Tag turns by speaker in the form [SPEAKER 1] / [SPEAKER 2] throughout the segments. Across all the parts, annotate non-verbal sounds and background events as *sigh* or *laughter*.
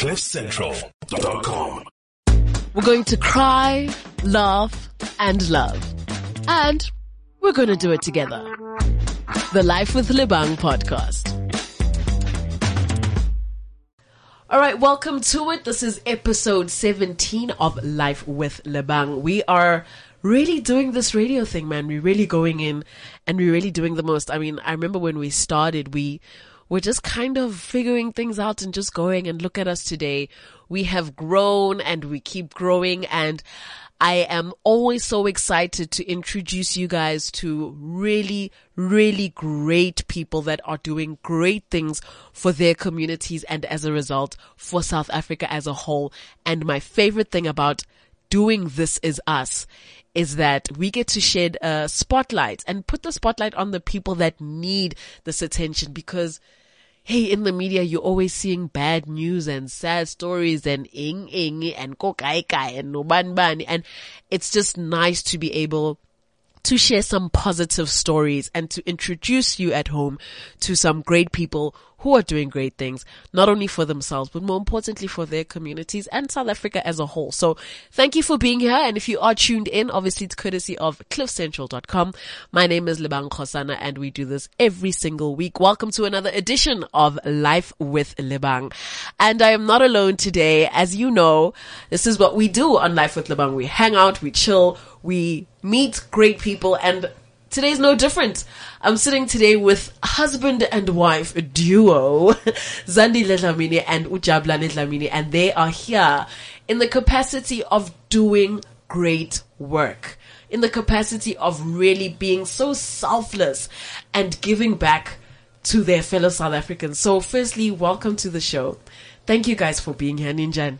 [SPEAKER 1] CliffCentral.com.
[SPEAKER 2] We're going to cry, laugh, and love. And we're going to do it together. The Life with Lebang podcast. All right, welcome to it. This is episode 17 of Life with Lebang. We are really doing this radio thing, man. We're really going in and we're really doing the most. I mean, I remember when we started, we were just kind of figuring things out and just going and look at us today. We have grown and we keep growing and I am always so excited to introduce you guys to really, really great people that are doing great things for their communities and as a result for South Africa as a whole. And my favorite thing about doing this is us is that we get to shed a spotlight and put the spotlight on the people that need this attention because hey, in the media, you're always seeing bad news and sad stories and ing ing and kokai kai and noban ban. And it's just nice to be able to share some positive stories and to introduce you at home to some great people who are doing great things, not only for themselves, but more importantly for their communities and South Africa as a whole. So thank you for being here. And if you are tuned in, obviously it's courtesy of cliffcentral.com. My name is Lebang Khosana and we do this every single week. Welcome to another edition of Life with Lebang. And I am not alone today. As you know, this is what we do on Life with Lebang. We hang out, we chill, we meet great people and Today's no different. I'm sitting today with husband and wife duo, *laughs* Zandi Dlamini and Ujabulani Dlamini, and they are here in the capacity of doing great work, in the capacity of really being so selfless and giving back to their fellow South Africans. So firstly, welcome to the show. Thank you guys for being here, Ninjan.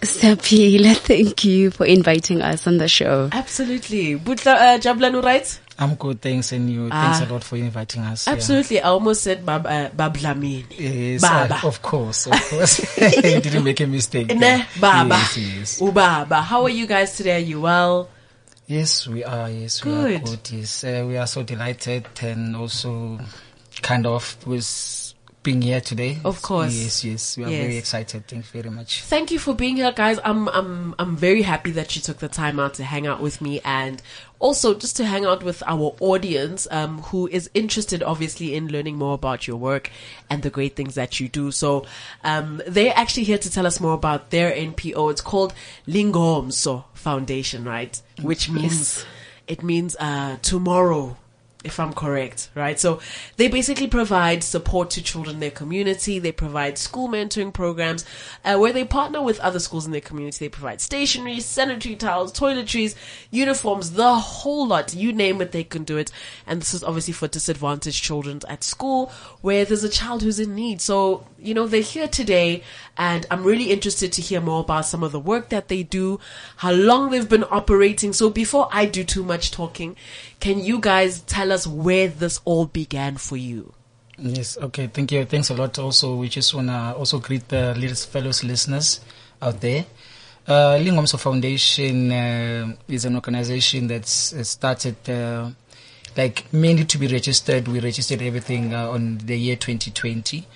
[SPEAKER 3] Sapila, thank you for inviting us on the show.
[SPEAKER 2] Absolutely. Butla, uh, Jabulani, right?
[SPEAKER 4] I'm good, thanks, and you.
[SPEAKER 2] Ah.
[SPEAKER 4] thanks a lot for inviting us. yeah.
[SPEAKER 2] Absolutely. I almost said Bab, uh, Bablamini.
[SPEAKER 4] Yes,
[SPEAKER 2] Baba.
[SPEAKER 4] uh, of course, of course. *laughs* you didn't make a mistake.
[SPEAKER 2] Ne. Baba.
[SPEAKER 4] Yes, yes.
[SPEAKER 2] Ubaba. How are you guys today? Are you well?
[SPEAKER 4] Yes, we are. Yes, we
[SPEAKER 2] Good.
[SPEAKER 4] are good. Yes, uh, we are so delighted and also kind of with being here today.
[SPEAKER 2] Of course.
[SPEAKER 4] Yes, yes. We are
[SPEAKER 2] Yes.
[SPEAKER 4] very excited. Thank you very much.
[SPEAKER 2] Thank you for being here, guys. I'm I'm I'm very happy that you took the time out to hang out with me and also just to hang out with our audience, um, who is interested, obviously, in learning more about your work and the great things that you do. So, um, they're actually here to tell us more about their NPO. It's called Lingomso Foundation, right? Which means it means uh tomorrow if I'm correct, right? So they basically provide support to children in their community. They provide school mentoring programs uh, where they partner with other schools in their community. They provide stationery, sanitary towels, toiletries, uniforms, the whole lot. You name it, they can do it. And this is obviously for disadvantaged children at school where there's a child who's in need. So, you know, they're here today and I'm really interested to hear more about some of the work that they do, how long they've been operating. So before I do too much talking, can you guys tell us where this all began for you?
[SPEAKER 4] Yes. Okay. Thank you. Thanks a lot. Also, we just wanna also greet the little fellow listeners out there. Uh, Lingomso Foundation uh, is an organization that's uh, started uh, like mainly to be registered. We registered everything uh, on the year 2020,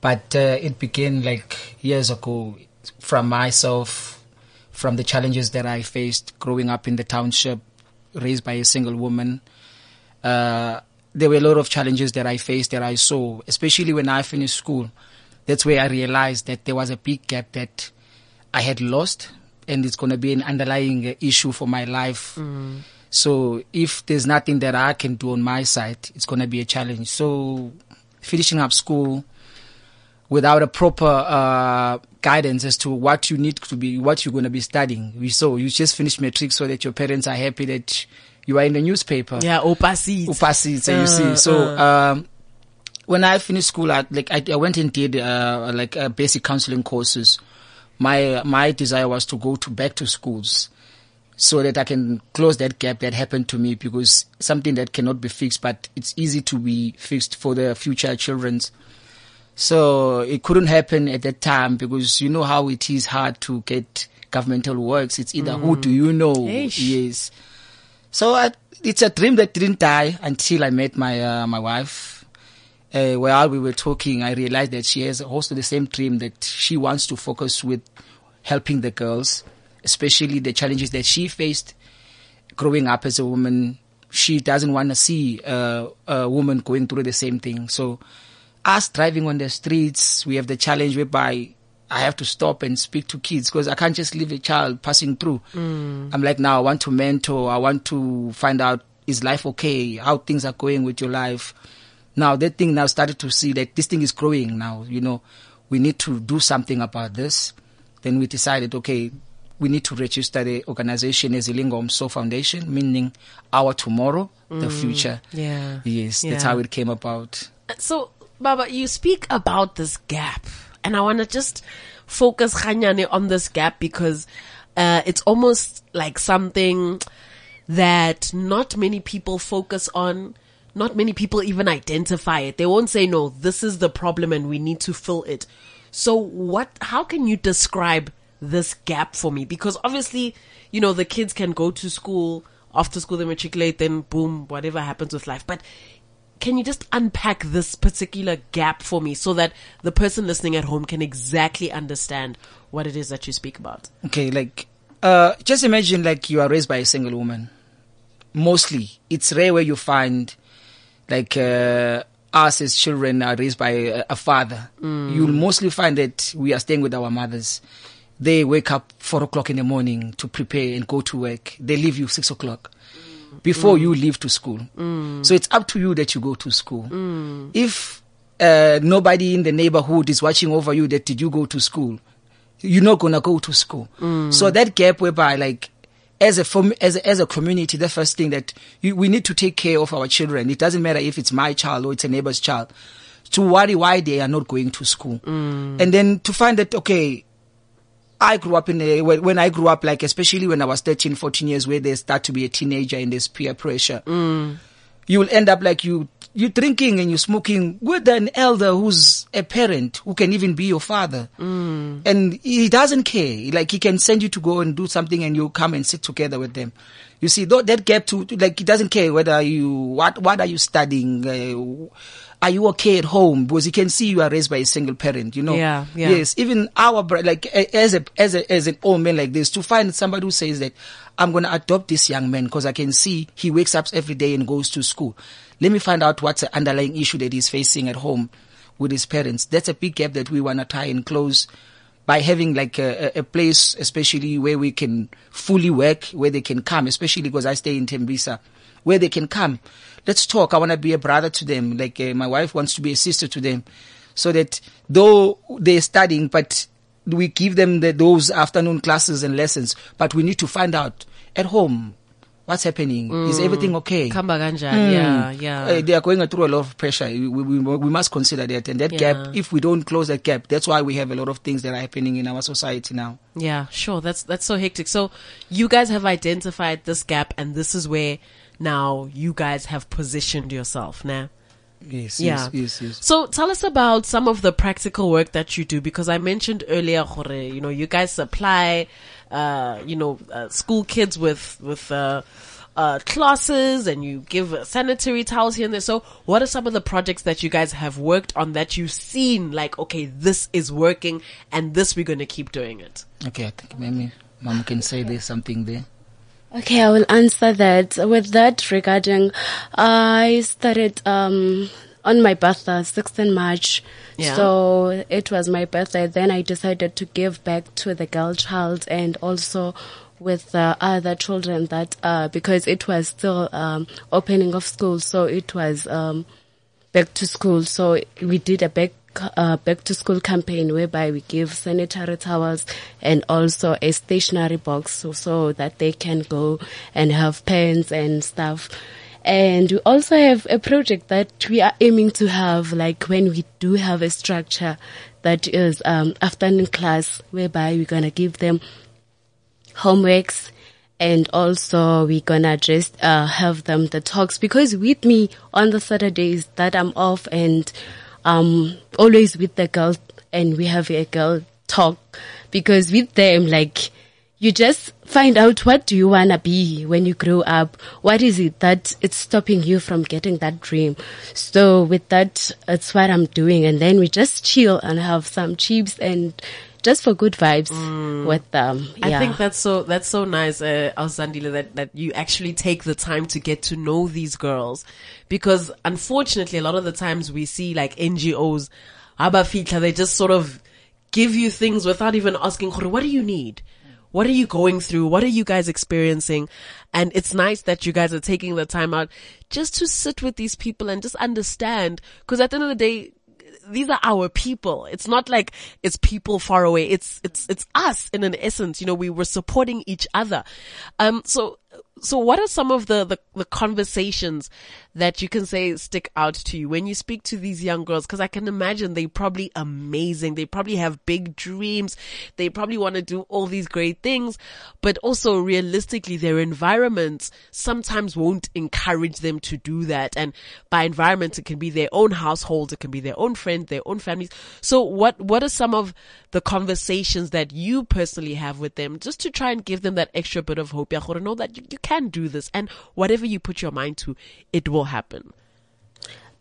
[SPEAKER 4] but uh, it began like years ago from myself, from the challenges that I faced growing up in the township, raised by a single woman uh, there were a lot of challenges that I faced that I saw, especially when I finished school. That's where I realized that there was a big gap that I had lost, and it's going to be an underlying issue for my life. So if there's nothing that I can do on my side, it's going to be a challenge. So finishing up school without a proper uh, guidance as to what you need to be, what you're going to be studying. We saw you just finished matric so that your parents are happy that you are in the newspaper.
[SPEAKER 2] Yeah, opacity.
[SPEAKER 4] Upasitsa, you
[SPEAKER 2] Uh,
[SPEAKER 4] see. So, um, when I finished school, I, like, I, I went and did, uh, like, uh, basic counseling courses. My, my desire was to go to back to schools so that I can close that gap that happened to me because something that cannot be fixed, but it's easy to be fixed for the future children's. So it couldn't happen at that time because you know how it is hard to get governmental works. It's either who do you know?
[SPEAKER 2] Eish.
[SPEAKER 4] Yes. So I, it's a dream that didn't die until I met my uh, my wife, uh, while we were talking, I realized that she has also the same dream that she wants to focus with helping the girls, especially the challenges that she faced growing up as a woman. She doesn't want to see uh, a woman going through the same thing. So, us driving on the streets, we have the challenge whereby I have to stop and speak to kids because I can't just leave a child passing through. I'm like, now I want to mentor. I want to find out is life okay? How things are going with your life? Now that thing now started to see that this thing is growing now. You know, we need to do something about this. Then we decided, okay, we need to register the organization as Ilingomso Foundation, meaning our tomorrow, the mm, future.
[SPEAKER 2] Yeah.
[SPEAKER 4] Yes, that's how it came about.
[SPEAKER 2] So, Baba, you speak about this gap, and I want to just focus Khanyane on this gap because uh, it's almost like something that not many people focus on. Not many people even identify it. They won't say, no, this is the problem and we need to fill it. So what, how can you describe this gap for me? Because obviously, you know, the kids can go to school, after school they matriculate, then boom, whatever happens with life. But can you just unpack this particular gap for me so that the person listening at home can exactly understand what it is that you speak about?
[SPEAKER 4] Okay, like, uh, just imagine like you are raised by a single woman. Mostly, it's rare where you find like uh, us as children are raised by a, a father. You'll mostly find that we are staying with our mothers. They wake up four o'clock in the morning to prepare and go to work. They leave you six o'clock before mm. you leave to school. Mm. So it's up to you that you go to school. Mm. If uh, nobody in the neighborhood is watching over you, that did you go to school? You're not gonna go to school. So that gap whereby like as a form, as a, as a community, the first thing that you, we need to take care of our children. It doesn't matter if it's my child or it's a neighbor's child. To worry why they are not going to school, and then to find that okay, I grew up in a, when, when I grew up, like especially when I was 13, 14 years, where they start to be a teenager and there's peer pressure. You will end up like you, you drinking and you smoking with an elder who's a parent who can even be your father. And he doesn't care. Like he can send you to go and do something and you come and sit together with them. You see, though that gap to, to- like he doesn't care whether you, what, what are you studying? Uh, are you okay at home? Because he can see you are raised by a single parent, you know?
[SPEAKER 2] Yeah, yeah.
[SPEAKER 4] Yes, even our like as a as a as an old man like this to find somebody who says that I'm going to adopt this young man because I can see he wakes up every day and goes to school. Let me find out what's the underlying issue that he's facing at home with his parents. That's a big gap that we want to tie and close by having like a, a- a place, especially where we can fully work, where they can come, especially because I stay in Tembisa, where they can come. Let's talk. I want to be a brother to them. Like uh, my wife wants to be a sister to them so that though they're studying, but we give them the, those afternoon classes and lessons, but we need to find out at home what's happening. Is everything okay?
[SPEAKER 2] Kanjani? Yeah, yeah.
[SPEAKER 4] Uh, they are going through a lot of pressure. We, we, we must consider that. And that
[SPEAKER 2] Yeah.
[SPEAKER 4] gap, if we don't close that gap, that's why we have a lot of things that are happening in our society now.
[SPEAKER 2] Yeah, sure. That's that's so hectic. So you guys have identified this gap, and this is where now you guys have positioned yourself. Now,
[SPEAKER 4] Yes,
[SPEAKER 2] Yeah.
[SPEAKER 4] yes, yes, yes.
[SPEAKER 2] so tell us about some of the practical work that you do, because I mentioned earlier, you know, you guys supply, uh, you know, uh, school kids with with uh, uh, classes, and you give sanitary towels here and there. So, what are some of the projects that you guys have worked on that you've seen, like, okay, this is working, and this we're going to keep doing it?
[SPEAKER 4] Okay, I think maybe mom can say there's something there.
[SPEAKER 3] Okay, I will answer that. With that regarding, I started um, on my birthday, 16 March.
[SPEAKER 2] Yeah.
[SPEAKER 3] So it was my birthday. Then I decided to give back to the girl child and also with uh, other children that uh, because it was still um, opening of school, so it was um, back to school. So we did a back uh, back to school campaign whereby we give sanitary towels and also a stationery box so, so that they can go and have pens and stuff. And we also have a project that we are aiming to have like when we do have a structure that is um, afternoon class whereby we're gonna give them homeworks and also we're gonna just uh, have them the talks because with me on the Saturdays that I'm off and um always with the girls and we have a girl talk because with them like you just find out what do you want to be when you grow up. What is it that it's stopping you from getting that dream? So with that it's what i'm doing. And then we just chill and have some chips and just for good vibes with them yeah.
[SPEAKER 2] I think that's so that's so nice, uh, Alzandile, that that you actually take the time to get to know these girls, because unfortunately, a lot of the times we see like NGOs, abafitla, they just sort of give you things without even asking, what do you need? What are you going through? What are you guys experiencing? And it's nice that you guys are taking the time out just to sit with these people and just understand, because at the end of the day, these are our people. It's not like it's people far away. It's, it's, it's us in an essence. You know, we were supporting each other. Um, so, so what are some of the, the, the conversations that you can say stick out to you when you speak to these young girls? Cause I can imagine they're probably amazing. They probably have big dreams. They probably want to do all these great things, but also realistically their environments sometimes won't encourage them to do that. And by environment, it can be their own households. It can be their own friends, their own families. So what, what are some of the conversations that you personally have with them just to try and give them that extra bit of hope? Yeah, know that you, you can do this and whatever you put your mind to, it will happen.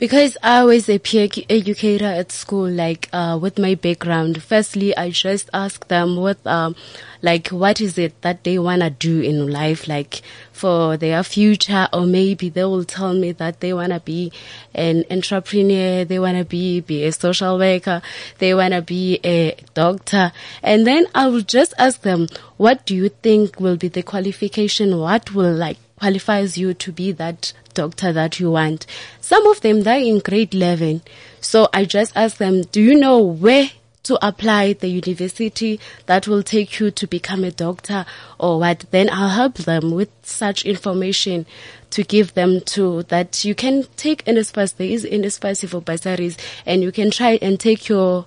[SPEAKER 3] Because I was a peer educator at school, like, uh, with my background, firstly, I just ask them what, um, like, what is it that they want to do in life, like, for their future, or maybe they will tell me that they want to be an entrepreneur, they want to be, be a social worker, they want to be a doctor. And then I will just ask them, what do you think will be the qualification? What will, like, qualifies you to be that doctor that you want. Some of them, they're in grade 11. So I just ask them, do you know where to apply the university that will take you to become a doctor or what? Then I'll help them with such information to give them to that you can take NSFAS. There is NSFAS for bursaries and you can try and take your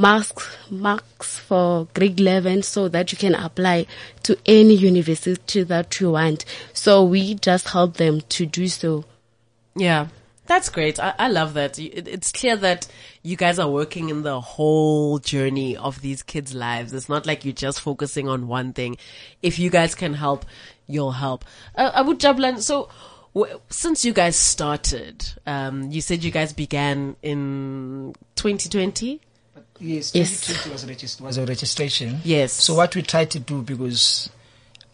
[SPEAKER 3] marks marks for grade 11 so that you can apply to any university that you want so we just help them to do so
[SPEAKER 2] Yeah. That's great. I, I love that. It's clear that you guys are working in the whole journey of these kids' lives. It's not like you're just focusing on one thing. If you guys can help, you'll help. Uh, Abu Jablan, so w- since you guys started, um, you said you guys began in 2020?
[SPEAKER 4] Yes,
[SPEAKER 3] Yes.
[SPEAKER 4] 2020 was, regist- was a registration.
[SPEAKER 2] Yes.
[SPEAKER 4] So what we tried to do because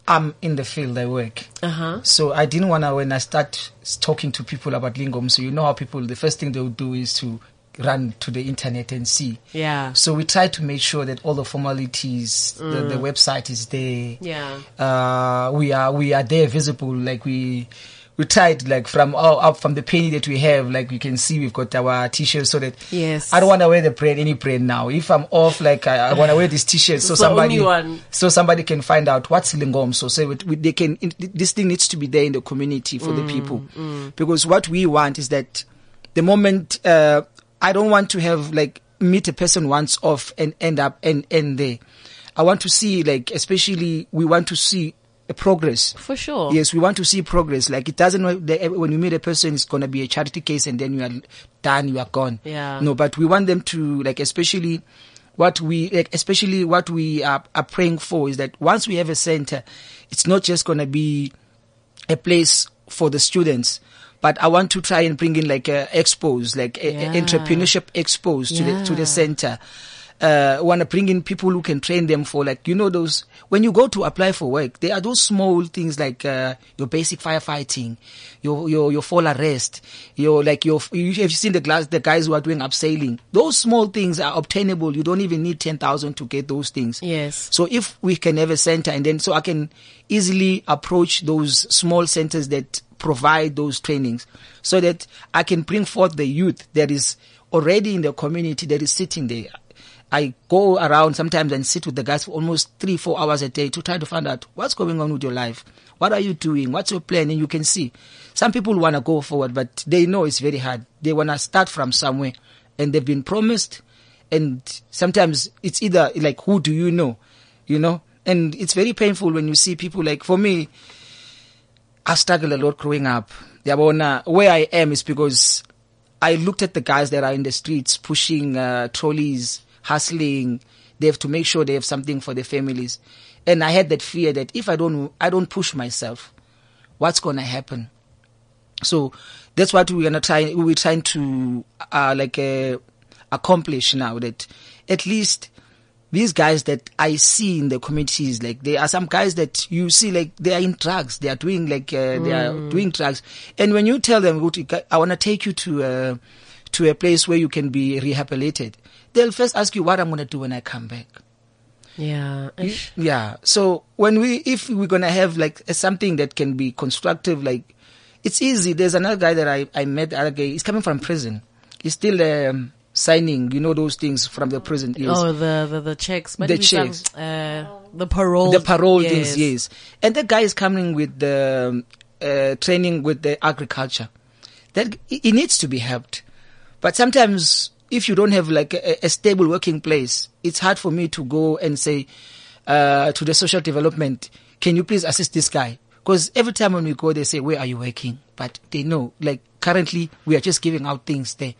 [SPEAKER 4] I'm in the field, I work.
[SPEAKER 2] Uh huh.
[SPEAKER 4] So I didn't want to, when I start talking to people about Lingom, so you know how people, the first thing they will do is to run to the internet and see.
[SPEAKER 2] Yeah.
[SPEAKER 4] So we try to make sure that all the formalities, the, the website is there.
[SPEAKER 2] Yeah.
[SPEAKER 4] Uh, we are, we are there visible, like we, we tried like from oh, up from the penny that we have, like you can see we've got our t-shirts so that
[SPEAKER 2] Yes.
[SPEAKER 4] I don't want to wear the brand any brand now. If I'm off, like I, I want to wear this t-shirt so somebody so somebody can find out what's Lingom. So say we, they can. This thing needs to be there in the community for
[SPEAKER 2] Mm,
[SPEAKER 4] the people because what we want is that the moment uh, I don't want to have like meet a person once off and end up and end there. I want to see like especially we want to see progress.
[SPEAKER 2] For sure.
[SPEAKER 4] Yes, we want to see progress. Like it doesn't when you meet a person, it's gonna be a charity case, and then you are done, you are gone.
[SPEAKER 2] Yeah.
[SPEAKER 4] No, but we want them to like, especially what we, like, especially what we are, are praying for is that once we have a center, it's not just gonna be a place for the students. But I want to try and bring in like uh, expos, like a, a entrepreneurship expos to the to the center. Uh, want to bring in people who can train them for like you know those when you go to apply for work, there are those small things like uh, your basic firefighting, your your your fall arrest, your like your you have seen the glass the guys who are doing abseiling. Those small things are obtainable. You don't even need ten thousand to get those things.
[SPEAKER 2] Yes.
[SPEAKER 4] So if we can have a center and then so I can easily approach those small centers that provide those trainings so that I can bring forth the youth that is already in the community that is sitting there. I go around sometimes and sit with the guys for almost three, four hours a day to try to find out what's going on with your life. What are you doing? What's your plan? And you can see some people want to go forward, but they know it's very hard. They want to start from somewhere and they've been promised. And sometimes it's either like, who do you know? You know? And it's very painful when you see people like, for me, I struggled a lot growing up. Where I am is because I looked at the guys that are in the streets pushing uh, trolleys, hustling. They have to make sure they have something for their families. And I had that fear that if I don't, I don't push myself, what's going to happen? So that's what we're gonna try. We're trying to uh, like uh, accomplish now. That at least these guys that I see in the communities, like there are some guys that you see like they are in drugs. They are doing like uh, they are doing drugs. And when you tell them, I want to take you to uh, to a place where you can be rehabilitated, they'll first ask you what I'm gonna do when I come back.
[SPEAKER 2] Yeah.
[SPEAKER 4] Yeah. So when we, if we're gonna have like something that can be constructive, like it's easy. There's another guy that I I met. the Other guy, he's coming from prison. He's still um, signing, you know, those things from the prison. Yes.
[SPEAKER 2] Oh, the, the, the checks. But
[SPEAKER 4] The checks.
[SPEAKER 2] Uh, the parole.
[SPEAKER 4] the parole things, yes. And that guy is coming with the um, uh, training with the agriculture. That he needs to be helped, but sometimes if you don't have like a, a stable working place, it's hard for me to go and say uh, to the social development, "Can you please assist this guy?" Because every time when we go, they say, "Where are you working?" But they know, like currently, we are just giving out things there.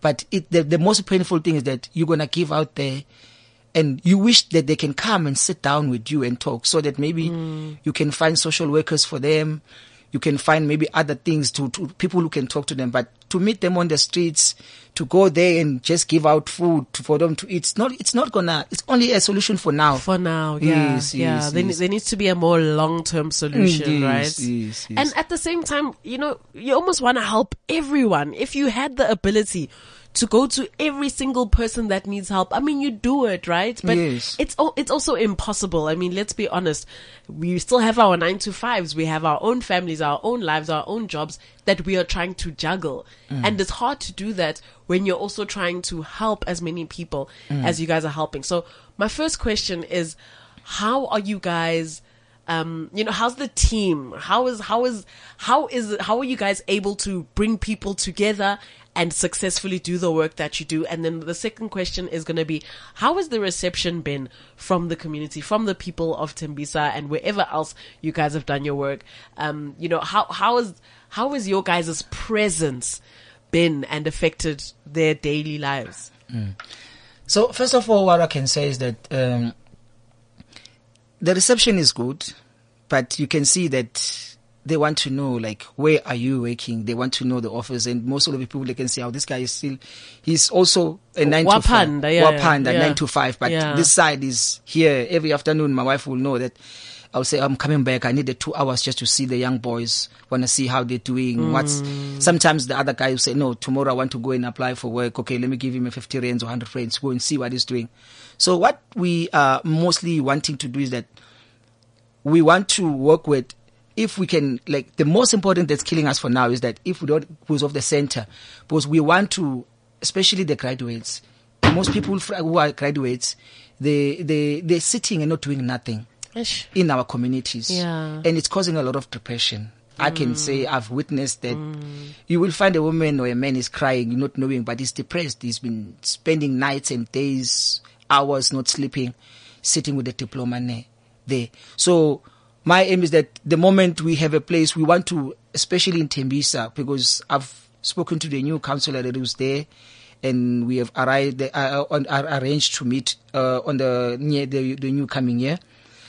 [SPEAKER 4] But it, the, the most painful thing is that you're gonna give out there and you wish that they can come and sit down with you and talk so that maybe you can find social workers for them you can find maybe other things to, to people who can talk to them but to meet them on the streets to go there and just give out food to, for them to eat it's not it's not gonna it's only a solution for now
[SPEAKER 2] For now, yeah,
[SPEAKER 4] Yes,
[SPEAKER 2] yeah.
[SPEAKER 4] yes,
[SPEAKER 2] there,
[SPEAKER 4] yes.
[SPEAKER 2] there needs to be a more long-term solution, mm,
[SPEAKER 4] Yes,
[SPEAKER 2] right?
[SPEAKER 4] yes, yes.
[SPEAKER 2] And at the same time, you know, you almost want to help everyone. If you had the ability to go to every single person that needs help, I mean, you do it, right? But
[SPEAKER 4] Yes.
[SPEAKER 2] it's it's also impossible. I mean, let's be honest. We still have our nine to fives. We have our own families, our own lives, our own jobs that we are trying to juggle. And it's hard to do that when you're also trying to help as many people as you guys are helping. So my first question is, how are you guys, um, you know, how's the team? How is, how is, how is, how are you guys able to bring people together and successfully do the work that you do? And then the second question is going to be, how has the reception been from the community, from the people of Tembisa and wherever else you guys have done your work? Um, you know, how, how is, how is your guys' presence been and affected their daily lives?
[SPEAKER 4] So first of all, what I can say is that um, the reception is good, but you can see that they want to know like where are you working? They want to know the office, and most of the people they can say, "Oh, this guy is still he's also a nine to five,
[SPEAKER 2] yeah,
[SPEAKER 4] Wapanda,
[SPEAKER 2] yeah.
[SPEAKER 4] nine to five, but
[SPEAKER 2] Yeah.
[SPEAKER 4] this side is here every afternoon. My wife will know that." I'll say I'm coming back. I needed two hours just to see the young boys. Want to see how they're doing. What's mm. sometimes the other guy will say, no, tomorrow I want to go and apply for work. Okay, let me give him a 50 rands or 100 rands. Go and see what he's doing. So what we are mostly wanting to do is that we want to work with if we can like the most important that's killing us for now is that if we don't close off the center because we want to especially the graduates most people who are graduates they they they're sitting and not doing nothing
[SPEAKER 2] Ish.
[SPEAKER 4] in our communities
[SPEAKER 2] Yeah.
[SPEAKER 4] and it's causing a lot of depression I can mm. say I've witnessed that mm. you will find a woman or a man is crying, not knowing, but he's depressed. He's been spending nights and days, hours not sleeping, sitting with the diploma there. So my aim is that the moment we have a place, we want to, especially in Tembisa, because I've spoken to the new councillor that was there, and we have arrived, uh, on, are arranged to meet uh, on the near the, the new coming year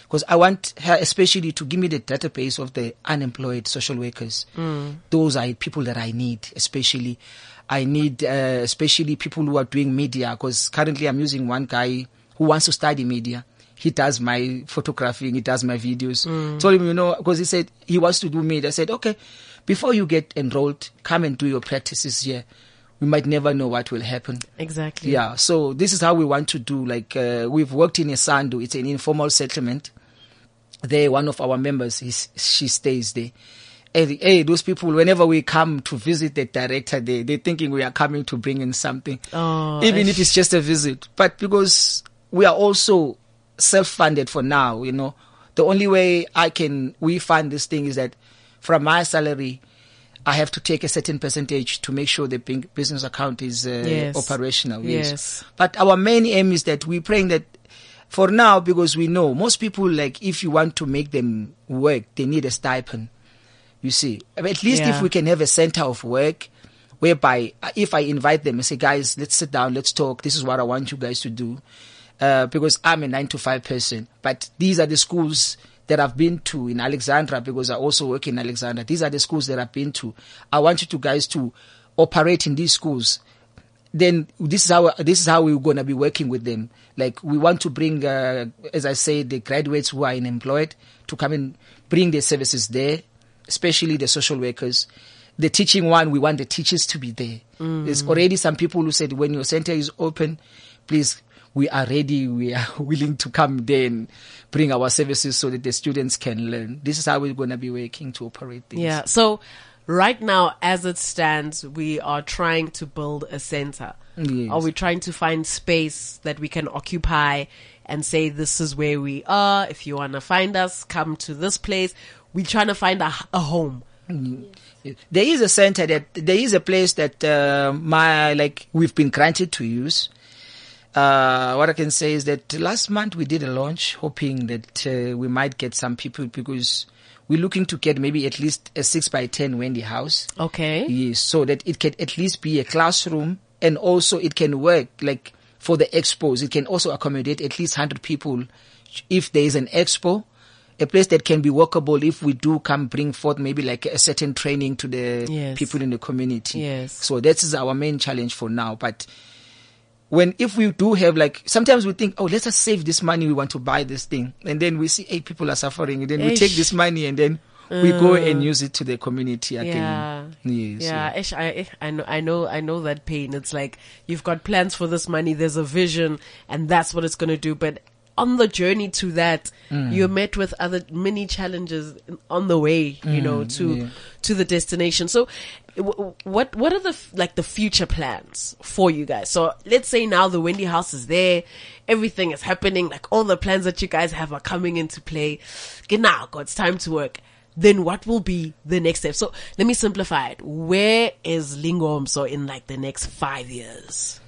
[SPEAKER 4] because I want her especially to give me the database of the unemployed social workers. Those are people that I need, especially. I need, uh, especially people who are doing media, because currently I'm using one guy who wants to study media. He does my photographing, he does my videos. Told him, you know, because he said he wants to do media. I said, okay, before you get enrolled, come and do your practices here. We might never know what will happen.
[SPEAKER 2] Exactly.
[SPEAKER 4] Yeah, so this is how we want to do. Like uh, we've worked in Isandu. It's an informal settlement. There, one of our members, is, she stays there. Hey, hey, those people, whenever we come to visit the director, they they're thinking we are coming to bring in something,
[SPEAKER 2] Oh,
[SPEAKER 4] even if it's just a visit. But because we are also self-funded for now, you know, the only way I can we fund this thing is that from my salary, I have to take a certain percentage to make sure the business account is uh,
[SPEAKER 2] Yes.
[SPEAKER 4] operational.
[SPEAKER 2] Yes.
[SPEAKER 4] But our main aim is that we're praying that for now, because we know most people, like, if you want to make them work, they need a stipend. You see, at least
[SPEAKER 2] Yeah.
[SPEAKER 4] if we can have a center of work whereby uh, if I invite them and say, guys, let's sit down, let's talk. This is what I want you guys to do. Uh, because I'm a nine to five person. But these are the schools that I've been to in Alexandra because I also work in Alexandra. These are the schools that I've been to. I want you to guys to operate in these schools. Then this is how this is how we're gonna be working with them. Like we want to bring, uh, as I say, the graduates who are unemployed to come and bring their services there, especially the social workers. The teaching one, we want the teachers to be there. There's already some people who said when your center is open, please we are ready, we are *laughs* willing to come there and bring our services so that the students can learn. This is how we're going to be working to operate things.
[SPEAKER 2] Yeah. So right now, as it stands, we are trying to build a center.
[SPEAKER 4] Yes.
[SPEAKER 2] Are we trying to find space that we can occupy and say, this is where we are. If you want to find us, come to this place. We're trying to find a, a home.
[SPEAKER 4] There is a center that there is a place that uh, my like we've been granted to use. Uh, what I can say is that last month we did a launch, hoping that uh, we might get some people because we're looking to get maybe at least a six by ten Wendy house.
[SPEAKER 2] Okay.
[SPEAKER 4] Yes, so that it can at least be a classroom and also it can work like for the expos. It can also accommodate at least 100 people if there is an expo. A place that can be workable if we do come bring forth maybe like a certain training to the
[SPEAKER 2] Yes.
[SPEAKER 4] people in the community.
[SPEAKER 2] Yes.
[SPEAKER 4] So that is our main challenge for now. But when if we do have like sometimes we think, oh, let's just save this money. We want to buy this thing, and then we see, hey, people are suffering. And then we take this money and then we go mm. and use it to the community
[SPEAKER 2] Yeah.
[SPEAKER 4] again. Yes.
[SPEAKER 2] Yeah, ish, I, I know, I know, I know that pain. It's like you've got plans for this money. There's a vision, and that's what it's going to do. But on the journey to that,
[SPEAKER 4] Mm.
[SPEAKER 2] you're met with other many challenges on the way. You know, to
[SPEAKER 4] Mm, yeah.
[SPEAKER 2] to the destination. So, w- what what are the f- like the future plans for you guys? So let's say now the Wendy House is there, everything is happening. Like all the plans that you guys have are coming into play. Okay, now it's time to work. Then what will be the next step? So let me simplify it. Where is Lingomso in like the next five years?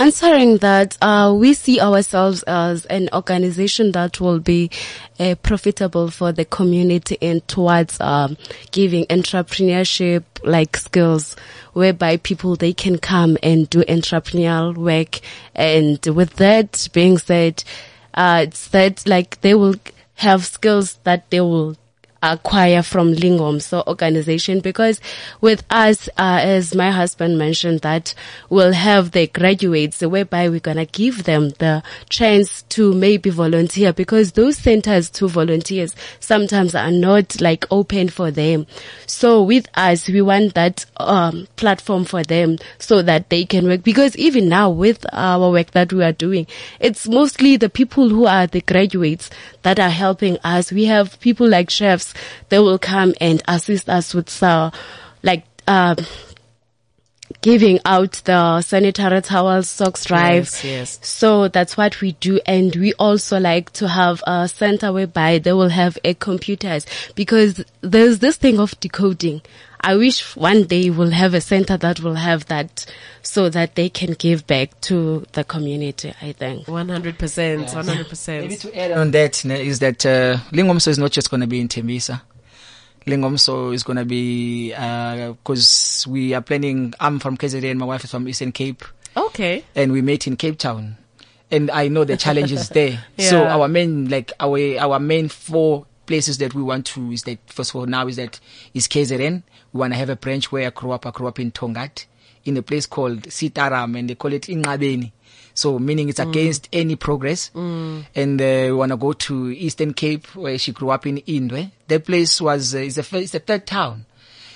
[SPEAKER 3] Answering that, uh, we see ourselves as an organization that will be uh, profitable for the community and towards um, giving entrepreneurship like skills, whereby people they can come and do entrepreneurial work. And with that being said, uh, it's that like they will have skills that they will acquire from Lingomso organization, because with us, uh, as my husband mentioned, that we'll have the graduates whereby we're gonna give them the chance to maybe volunteer because those centers to volunteers sometimes are not like open for them. So with us, we want that, um, platform for them so that they can work because even now with our work that we are doing, it's mostly the people who are the graduates that are helping us. We have people like chefs, they will come and assist us with, uh, like, um, giving out the sanitary towels, socks drive.
[SPEAKER 2] Yes, yes.
[SPEAKER 3] So that's what we do. And we also like to have a center whereby they will have a computers because there's this thing of decoding. I wish one day we'll have a center that will have that so that they can give back to the community, I think.
[SPEAKER 2] One hundred percent, 100%.
[SPEAKER 4] Maybe
[SPEAKER 2] percent.
[SPEAKER 4] to add on that, is that uh, Lingomso is not just going to be in Tembisa. Lingomso is going to be uh, because we are planning. I'm from KZN, my wife is from Eastern Cape,
[SPEAKER 2] Okay.
[SPEAKER 4] and we met in Cape Town. And I know the challenges there. *laughs* So our main, like our our main four places that we want to is that first of all now is that is KZN. We want to have a branch where I grew up. I grew up in Tongaat, in a place called Sitaram, and they call it Ingabeni. So meaning it's against any progress. And uh, we want to go to Eastern Cape where she grew up in Indwe. That place was uh, is the first, the third town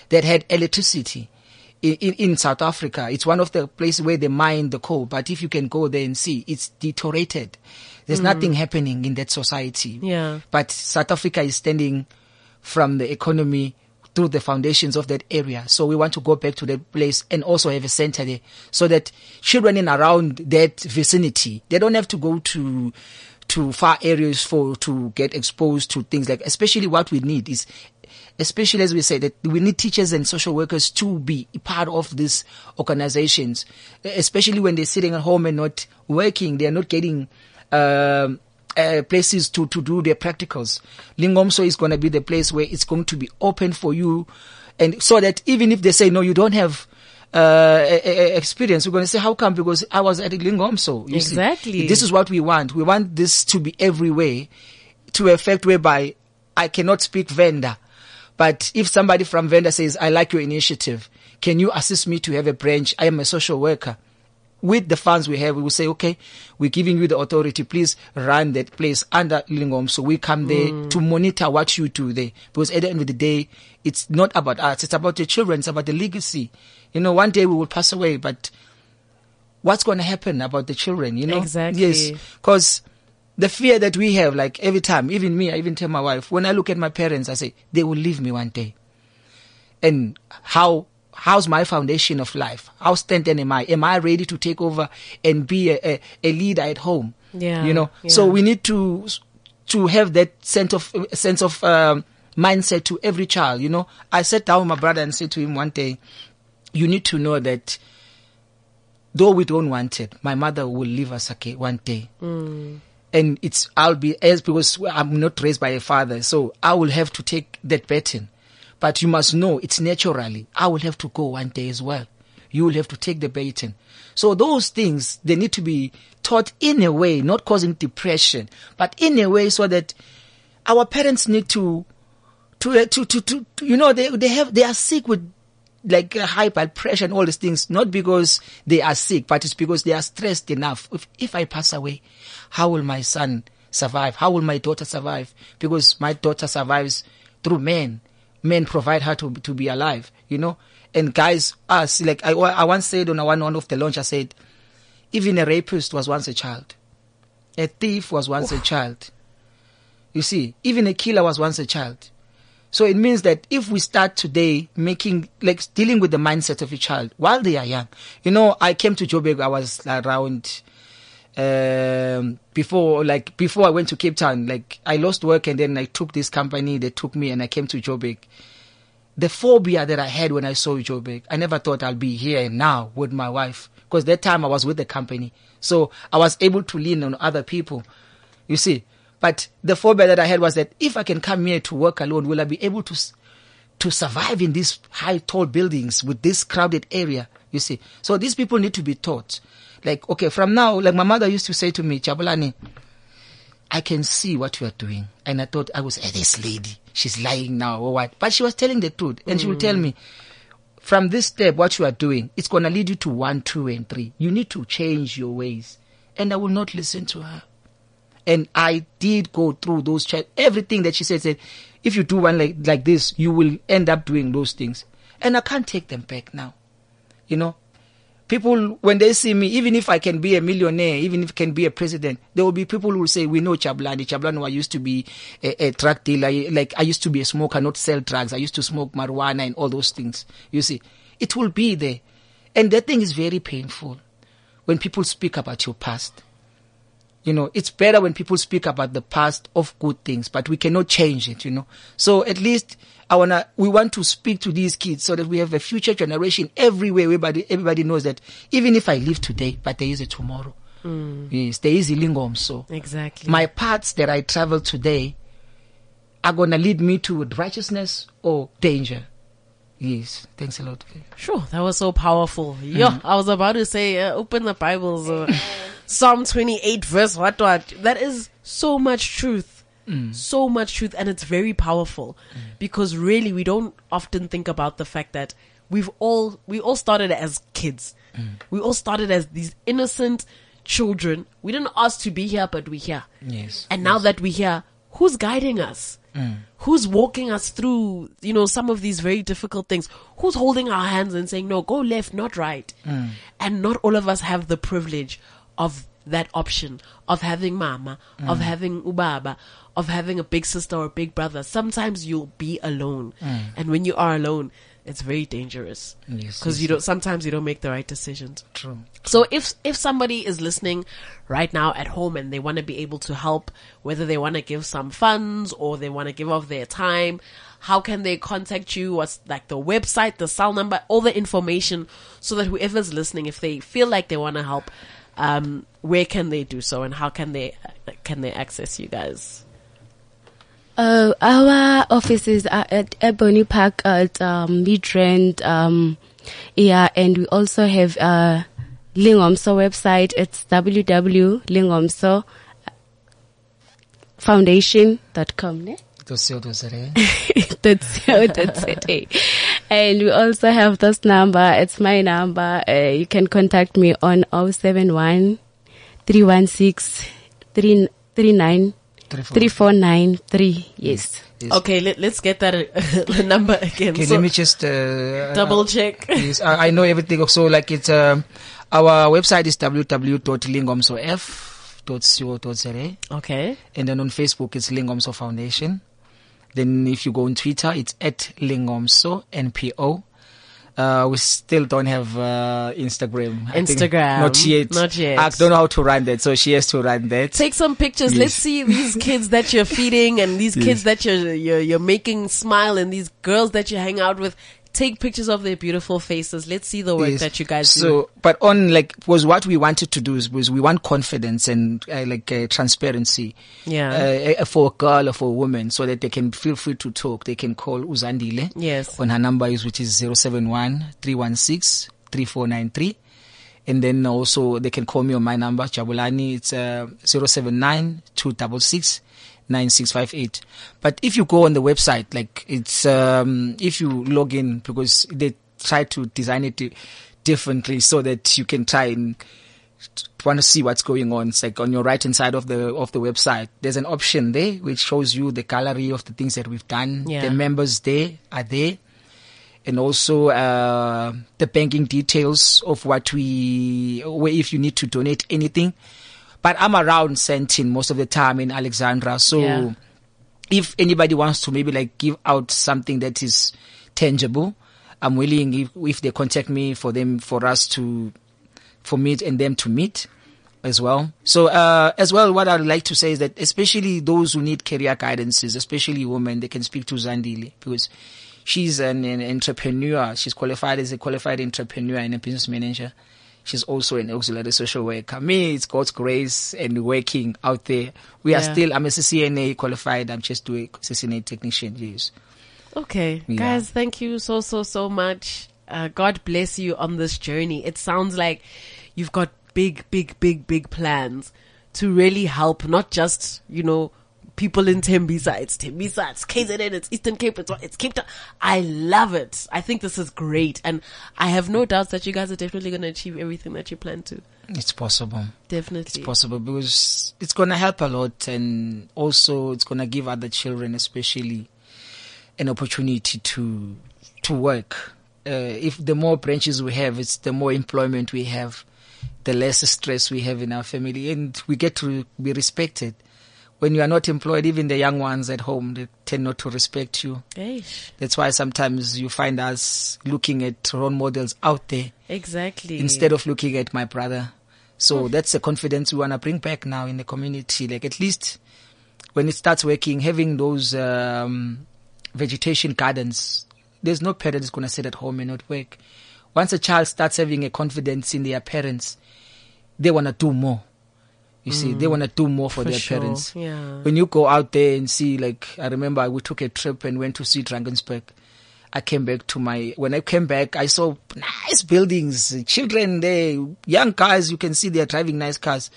[SPEAKER 4] that had electricity in, in, in South Africa. It's one of the places where they mine the coal. But if you can go there and see, it's deteriorated. There's nothing happening in that society.
[SPEAKER 2] Yeah.
[SPEAKER 4] But South Africa is standing from the economy through the foundations of that area. So we want to go back to that place and also have a center there so that children in around that vicinity, they don't have to go to to far areas for to get exposed to things like especially what we need is especially as we say that we need teachers and social workers to be part of these organizations especially when they're sitting at home and not working they're not getting um uh, places to, to do their practicals. Lingomso is going to be the place where it's going to be open for you. And so that even if they say, no, you don't have, uh, e- e- experience, we're going to say, how come? Because I was at Lingomso. you see.
[SPEAKER 2] Exactly.
[SPEAKER 4] This is what we want. We want this to be everywhere to effect whereby I cannot speak Venda. But if somebody from Venda says, I like your initiative, can you assist me to have a branch? I am a social worker. With the funds we have, we will say, okay, we're giving you the authority. Please run that place under Lingom. So we come there mm. to monitor what you do there. Because at the end of the day, it's not about us. It's about the children. It's about the legacy. You know, one day we will pass away, but what's going to happen about the children? You know,
[SPEAKER 2] Exactly.
[SPEAKER 4] Yes, because the fear that we have, like every time, even me, I even tell my wife, when I look at my parents, I say they will leave me one day. And how how's my foundation of life? How strengthened am I? Am I ready to take over and be a, a, a leader at home?
[SPEAKER 2] Yeah,
[SPEAKER 4] you know. So we need to to have that sense of sense of um, mindset to every child. You know, I sat down with my brother and said to him one day, "You need to know that." Though we don't want it, my mother will leave us okay one day and it's I'll be as because I'm not raised by a father, so I will have to take that baton. But you must know it's naturally. I will have to go one day as well. You will have to take the baton. So those things they need to be taught in a way, not causing depression, but in a way so that our parents need to to uh, to to, to, you know they they have they are sick with like uh, high blood pressure and all these things, not because they are sick, but it's because they are stressed enough. If, if I pass away, how will my son survive? How will my daughter survive? Because my daughter survives through men. Men provide her to, to be alive, you know? And guys, us, like I, I once said on one, one of the launch, I said, even a rapist was once a child. A thief was once a child. You see, even a killer was once a child. So it means that if we start today making, like dealing with the mindset of a child while they are young, you know, I came to Joburg, I was around, um, before, like, before I went to Cape Town, like, I lost work and then I took this company, they took me and I came to Joburg. The phobia that I had when I saw Joburg, I never thought I'll be here now with my wife. Because that time I was with the company. So I was able to lean on other people. You see, but the phobia that I had was that if I can come here to work alone, will I be able to to survive in these high, tall buildings with this crowded area? You see, so these people need to be taught. Like, okay, from now, like my mother used to say to me, Jabulani, I can see what you are doing. And I thought I was, hey, this lady, she's lying now or what? But she was telling the truth. And she will tell me, from this step, what you are doing, it's going to lead you to one, two, and three. You need to change your ways. And I will not listen to her. And I did go through those, cha- everything that she said, said, if you do one like, like this, you will end up doing those things. And I can't take them back now. You know, people when they see me, even if I can be a millionaire, even if I can be a president, there will be people who will say, "We know Jabulani. Jabulani I used to be a, a drug dealer. Like I used to be a smoker, not sell drugs. I used to smoke marijuana and all those things." You see, it will be there, and that thing is very painful when people speak about your past. You know, it's better when people speak about the past of good things, but we cannot change it, you know. So at least I wanna, we want to speak to these kids so that we have a future generation everywhere, everybody, everybody knows that even if I live today, but there is a tomorrow. Yes, there is a lingom. So
[SPEAKER 2] Exactly.
[SPEAKER 4] my paths that I travel today are gonna lead me to righteousness or danger. Yes, thanks a lot.
[SPEAKER 2] Sure, that was so powerful. Yo,
[SPEAKER 4] Mm-hmm.
[SPEAKER 2] I was about to say, uh, open the Bibles, uh, *laughs* Psalm 28 verse what what. That is so much truth.
[SPEAKER 4] Mm.
[SPEAKER 2] So much truth and it's very powerful because really we don't often think about the fact that we've all, we all started as kids.
[SPEAKER 4] Mm.
[SPEAKER 2] We all started as these innocent children. We didn't ask to be here, but we're here.
[SPEAKER 4] Yes.
[SPEAKER 2] And now that we're here, who's guiding us? Who's walking us through, you know, some of these very difficult things? Who's holding our hands and saying, no, go left, not right? And not all of us have the privilege of that option of having mama, of mm. having ubaba, of having a big sister or a big brother. Sometimes you'll be alone. Mm. And when you are alone, it's very dangerous.
[SPEAKER 4] Yes,
[SPEAKER 2] Because
[SPEAKER 4] yes,
[SPEAKER 2] you don't, sometimes you don't make the right decisions.
[SPEAKER 4] True.
[SPEAKER 2] So if if somebody is listening right now at home and they want to be able to help, whether they want to give some funds or they want to give off their time, how can they contact you? What's like the website, the cell number, all the information, so that whoever's listening, if they feel like they want to help, um, where can they do so and how can they can they access you guys?
[SPEAKER 3] Uh, our offices are at Ebony Park at um, Midrand um, Yeah, and we also have uh, Lingomso website. It's www.lingomso foundation.com. Ne?
[SPEAKER 4] Those are those are there.
[SPEAKER 3] That's how that's it. And we also have this number. It's my number. Uh, you can contact me on 071 316 39 3493. Yes.
[SPEAKER 4] Yes.
[SPEAKER 2] Okay, let, let's get that uh, *laughs* number again.
[SPEAKER 4] Okay,
[SPEAKER 2] So,
[SPEAKER 4] let me just uh,
[SPEAKER 2] double check. *laughs*
[SPEAKER 4] Yes, I, I know everything. So like it's um, our website is www.lingomsof.co.za
[SPEAKER 2] Okay.
[SPEAKER 4] and then on Facebook it's Lingomso Foundation. Then if you go on Twitter, it's at Lingomso NPO. Uh, we still don't have uh, Instagram. I.
[SPEAKER 2] Instagram.
[SPEAKER 4] not yet.
[SPEAKER 2] Not yet.
[SPEAKER 4] I don't know how to run that, so she has to run that.
[SPEAKER 2] Take some pictures.
[SPEAKER 4] Yes.
[SPEAKER 2] Let's see these *laughs* kids that you're feeding and these kids that you're, you're you're making smile and these girls that you hang out with. Take pictures of their beautiful faces. Let's see the work
[SPEAKER 4] Yes.
[SPEAKER 2] that you guys do.
[SPEAKER 4] so, but on like was what we wanted to do is was we want confidence and uh, like uh, transparency.
[SPEAKER 2] Yeah.
[SPEAKER 4] Uh, for a girl or for a woman, so that they can feel free to talk. They can call Uzandile.
[SPEAKER 2] Yes.
[SPEAKER 4] On her number is which is 071 316 3493. And then also they can call me on my number, Jabulani. It's uh, 079 266 9658. But if you go on the website, like it's, um, if you log in, because they try to design it differently so that you can try and want to see what's going on. It's like on your right hand side of the of the website. There's an option there which shows you the gallery of the things that we've done.
[SPEAKER 2] Yeah.
[SPEAKER 4] The members there are there. And also uh, the banking details of what we, where if you need to donate anything. But I'm around Sentin most of the time in Alexandra, so
[SPEAKER 2] Yeah.
[SPEAKER 4] if anybody wants to maybe like give out something that is tangible, I'm willing if, if they contact me for them for us to for me and them to meet as well. So uh, as well, what I'd like to say is that especially those who need career guidances, especially women, they can speak to Zandile because she's an, an entrepreneur. She's qualified as a qualified entrepreneur and a business manager. She's also an auxiliary social worker. Me, it's God's grace and working out there. We are still, I'm a CCNA qualified. I'm just doing CCNA technician. Yes.
[SPEAKER 2] Okay,
[SPEAKER 4] Yeah.
[SPEAKER 2] guys, thank you so so so much. Uh, God bless you on this journey. It sounds like you've got big, big, big, big plans to really help not just you know people in Tembisa. It's Tembisa. It's KZN. It's Eastern Cape. It's, it's Cape Town. I love it. I think this is great, and I have no doubts that you guys are definitely going to achieve everything that you plan to.
[SPEAKER 4] It's possible.
[SPEAKER 2] Definitely.
[SPEAKER 4] It's possible because it's going to help a lot and also it's going to give other children especially an opportunity to to work. Uh, if the more branches we have, it's the more employment we have, the less stress we have in our family and we get to be respected. When you are not employed, even the young ones at home, they tend not to respect you.
[SPEAKER 2] Eish.
[SPEAKER 4] That's why sometimes you find us looking at role models out there
[SPEAKER 2] Exactly.
[SPEAKER 4] instead of looking at my brother. So that's the confidence we want to bring back now in the community. Like at least when it starts working, having those um, vegetation gardens, there's no parent that's going to sit at home and not work. Once a child starts having a confidence in their parents, they want to do more. You see, they want to do more for,
[SPEAKER 2] For
[SPEAKER 4] their
[SPEAKER 2] sure,
[SPEAKER 4] parents.
[SPEAKER 2] yeah.
[SPEAKER 4] When you go out there and see, like, I remember we took a trip and went to see Drakensberg. I came back to my, when I came back, I saw nice buildings, children there, young cars, you can see they're driving nice cars.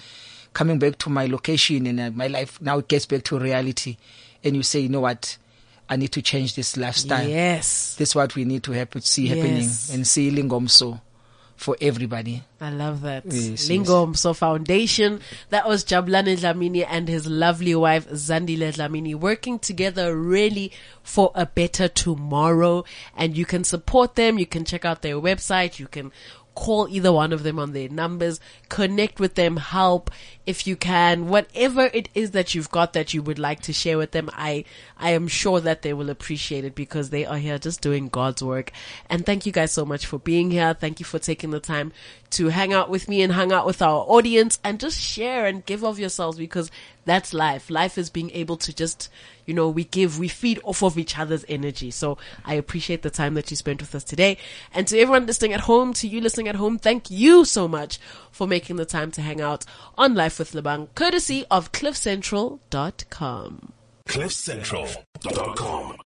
[SPEAKER 4] Coming back to my location and uh, my life now it gets back to reality. And you say, you know what? I need to change this lifestyle.
[SPEAKER 2] Yes.
[SPEAKER 4] That's what we need to happen, see happening
[SPEAKER 2] Yes.
[SPEAKER 4] and see Lingomso for everybody.
[SPEAKER 2] I love that.
[SPEAKER 4] Yes,
[SPEAKER 2] Lingomso Foundation. That was Jabulani Dlamini and his lovely wife Zandile Dlamini working together really for a better tomorrow. And you can support them. You can check out their website. You can call either one of them on their numbers, connect with them, help if you can, whatever it is that you've got that you would like to share with them. I, I am sure that they will appreciate it because they are here just doing God's work. And thank you guys so much for being here. Thank you for taking the time to hang out with me and hang out with our audience and just share and give of yourselves because that's life. Life is being able to just, you know, we give, we feed off of each other's energy. So I appreciate the time that you spent with us today. And to everyone listening at home, to you listening at home, thank you so much for making the time to hang out on Life with Lebang, courtesy of cliffcentral.com.
[SPEAKER 1] CliffCentral.com.